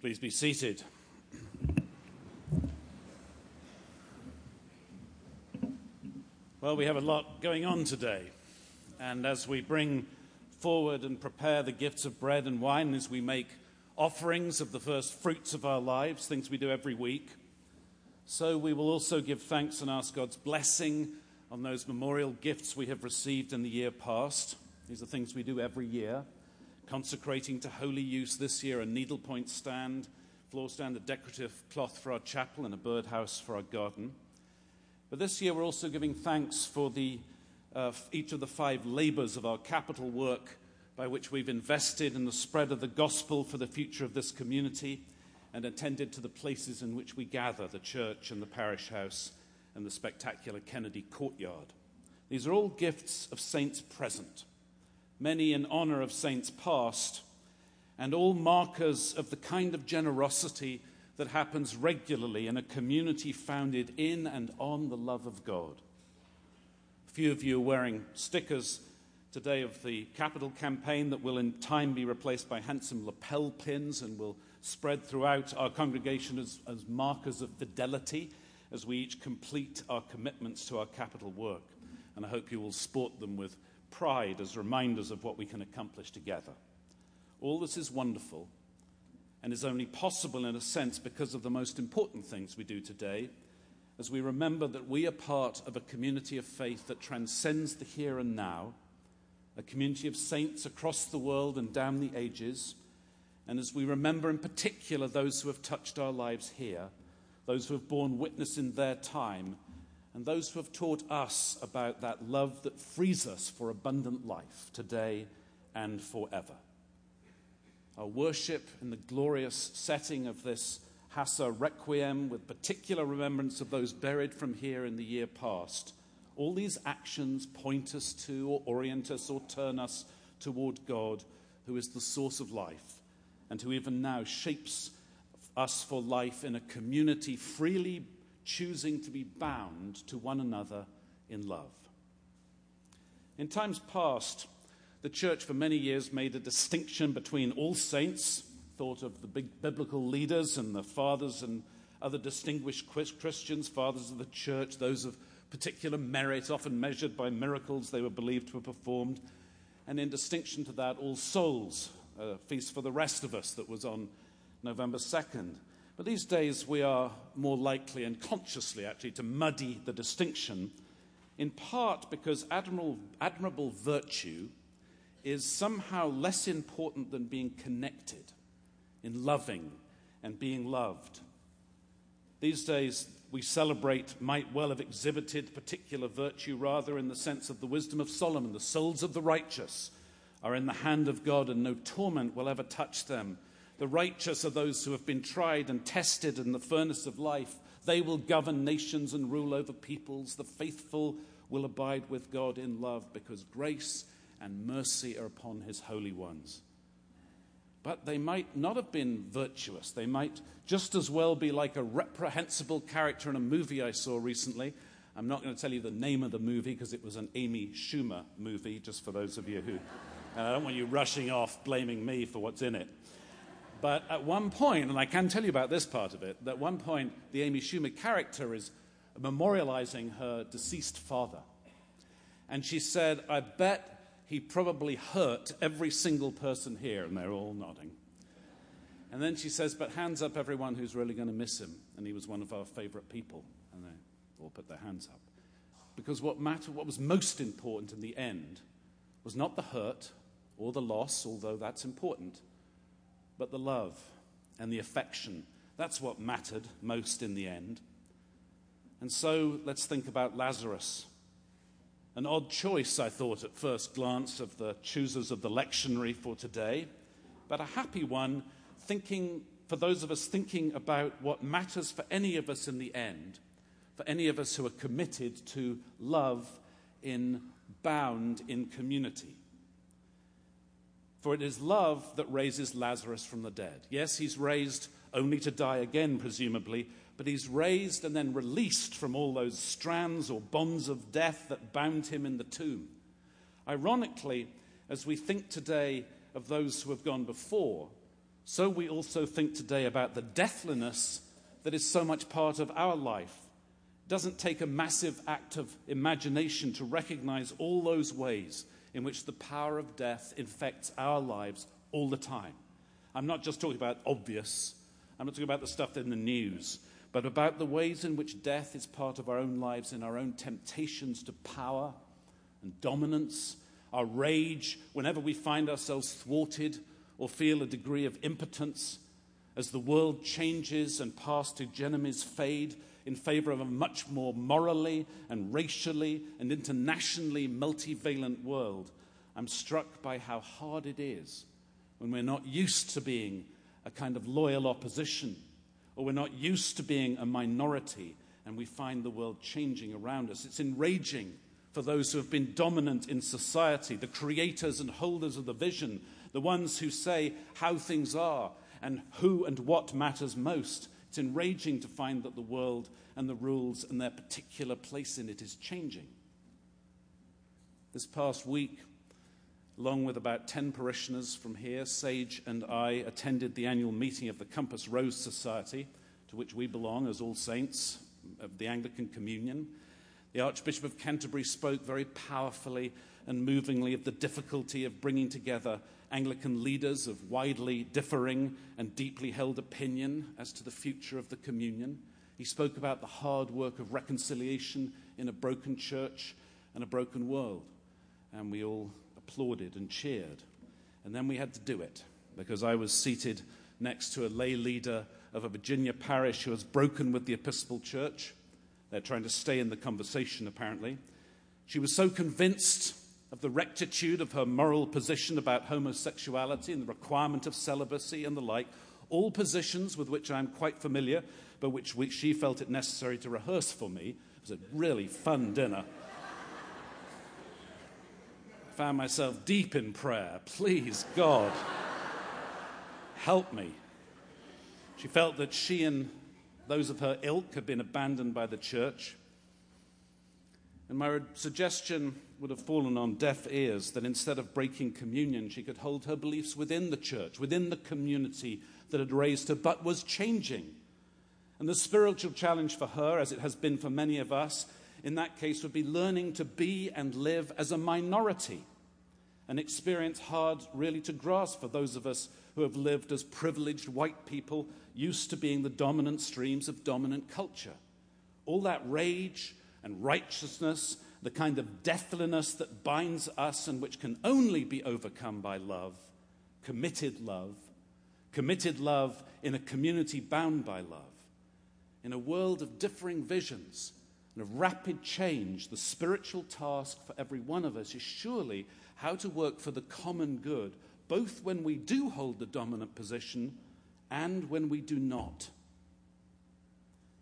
Please be seated. Well, we have a lot going on today. And as we bring forward and prepare the gifts of bread and wine, as we make offerings of the first fruits of our lives, things we do every week, so we will also give thanks and ask God's blessing on those memorial gifts we have received in the year past. These are things we do every year consecrating to holy use this year a needlepoint stand, floor stand, a decorative cloth for our chapel, and a birdhouse for our garden. But this year we're also giving thanks for the, uh, each of the five labors of our capital work by which we've invested in the spread of the gospel for the future of this community and attended to the places in which we gather the church and the parish house and the spectacular Kennedy courtyard. These are all gifts of saints present many in honor of saints past, and all markers of the kind of generosity that happens regularly in a community founded in and on the love of God. A few of you are wearing stickers today of the capital campaign that will in time be replaced by handsome lapel pins and will spread throughout our congregation as, as markers of fidelity as we each complete our commitments to our capital work. And I hope you will sport them with pride as reminders of what we can accomplish together. All this is wonderful and is only possible, in a sense, because of the most important things we do today, as we remember that we are part of a community of faith that transcends the here and now, a community of saints across the world and down the ages, and as we remember in particular those who have touched our lives here, those who have borne witness in their time and those who have taught us about that love that frees us for abundant life today and forever. Our worship in the glorious setting of this Hasse Requiem, with particular remembrance of those buried from here in the year past, all these actions point us to, or orient us, or turn us toward God, who is the source of life, and who even now shapes us for life in a community freely choosing to be bound to one another in love. In times past, the church for many years made a distinction between all saints, thought of the big biblical leaders and the fathers and other distinguished Christians, fathers of the church, those of particular merit, often measured by miracles they were believed to have performed. And in distinction to that, all souls, a feast for the rest of us that was on November 2nd. But these days, we are more likely and consciously actually to muddy the distinction, in part because admirable, admirable virtue is somehow less important than being connected in loving and being loved. These days, we celebrate might well have exhibited particular virtue rather in the sense of the wisdom of Solomon. The souls of the righteous are in the hand of God, and no torment will ever touch them. The righteous are those who have been tried and tested in the furnace of life. They will govern nations and rule over peoples. The faithful will abide with God in love because grace and mercy are upon his holy ones. But they might not have been virtuous. They might just as well be like a reprehensible character in a movie I saw recently. I'm not going to tell you the name of the movie because it was an Amy Schumer movie, just for those of you who. And I don't want you rushing off blaming me for what's in it. But at one point, and I can tell you about this part of it, at one point, the Amy Schumer character is memorializing her deceased father. And she said, I bet he probably hurt every single person here. And they're all nodding. And then she says, But hands up, everyone who's really going to miss him. And he was one of our favorite people. And they all put their hands up. Because what mattered, what was most important in the end, was not the hurt or the loss, although that's important but the love and the affection. That's what mattered most in the end. And so let's think about Lazarus. An odd choice, I thought at first glance, of the choosers of the lectionary for today, but a happy one, thinking for those of us thinking about what matters for any of us in the end, for any of us who are committed to love in bound in community. For it is love that raises Lazarus from the dead. Yes, he's raised only to die again, presumably, but he's raised and then released from all those strands or bonds of death that bound him in the tomb. Ironically, as we think today of those who have gone before, so we also think today about the deathliness that is so much part of our life. It doesn't take a massive act of imagination to recognize all those ways in which the power of death infects our lives all the time. I'm not just talking about obvious, I'm not talking about the stuff in the news, but about the ways in which death is part of our own lives and our own temptations to power and dominance, our rage whenever we find ourselves thwarted or feel a degree of impotence as the world changes and past hegemonies fade in favor of a much more morally and racially and internationally multivalent world, I'm struck by how hard it is when we're not used to being a kind of loyal opposition or we're not used to being a minority and we find the world changing around us. It's enraging for those who have been dominant in society, the creators and holders of the vision, the ones who say how things are and who and what matters most. It's enraging to find that the world and the rules and their particular place in it is changing. This past week, along with about 10 parishioners from here, Sage and I attended the annual meeting of the Compass Rose Society, to which we belong as All Saints of the Anglican Communion. The Archbishop of Canterbury spoke very powerfully and movingly of the difficulty of bringing together Anglican leaders of widely differing and deeply held opinion as to the future of the communion. He spoke about the hard work of reconciliation in a broken church and a broken world. And we all applauded and cheered. And then we had to do it because I was seated next to a lay leader of a Virginia parish who has broken with the Episcopal Church. They're trying to stay in the conversation, apparently. She was so convinced of the rectitude of her moral position about homosexuality and the requirement of celibacy and the like, all positions with which I'm quite familiar, but which, which she felt it necessary to rehearse for me. It was a really fun dinner. I found myself deep in prayer. Please, God, help me. She felt that she and those of her ilk had been abandoned by the church. And my suggestion would have fallen on deaf ears that instead of breaking communion, she could hold her beliefs within the church, within the community that had raised her, but was changing. And the spiritual challenge for her, as it has been for many of us, in that case would be learning to be and live as a minority, an experience hard really to grasp for those of us who have lived as privileged white people used to being the dominant streams of dominant culture. All that rage and righteousness the kind of deathliness that binds us and which can only be overcome by love, committed love, committed love in a community bound by love. In a world of differing visions and of rapid change, the spiritual task for every one of us is surely how to work for the common good, both when we do hold the dominant position and when we do not.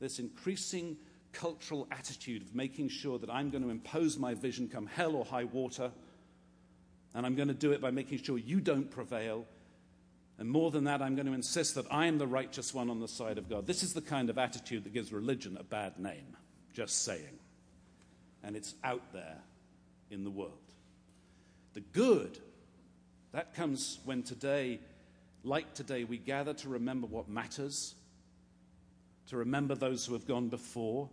This increasing cultural attitude of making sure that I'm going to impose my vision come hell or high water, and I'm going to do it by making sure you don't prevail. And more than that, I'm going to insist that I am the righteous one on the side of God. This is the kind of attitude that gives religion a bad name, just saying. And it's out there in the world. The good, that comes when today, like today, we gather to remember what matters, to remember those who have gone before,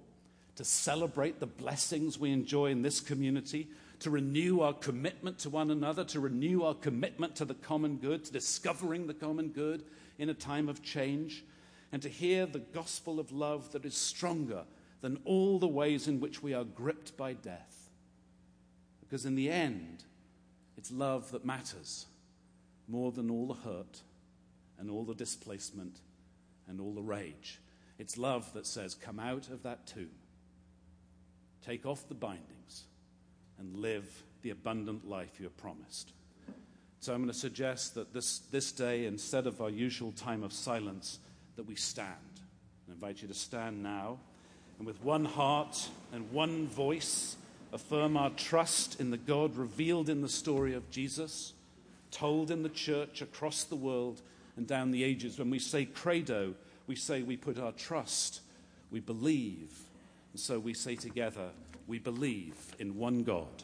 to celebrate the blessings we enjoy in this community, to renew our commitment to one another, to renew our commitment to the common good, to discovering the common good in a time of change, and to hear the gospel of love that is stronger than all the ways in which we are gripped by death. Because in the end, it's love that matters more than all the hurt and all the displacement and all the rage. It's love that says, Come out of that tomb Take off the bindings and live the abundant life you're promised. So I'm going to suggest that this, this day, instead of our usual time of silence, that we stand. I invite you to stand now and with one heart and one voice affirm our trust in the God revealed in the story of Jesus, told in the church across the world and down the ages. When we say credo, we say we put our trust, we believe and so we say together, we believe in one God.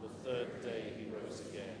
The third day, he rose again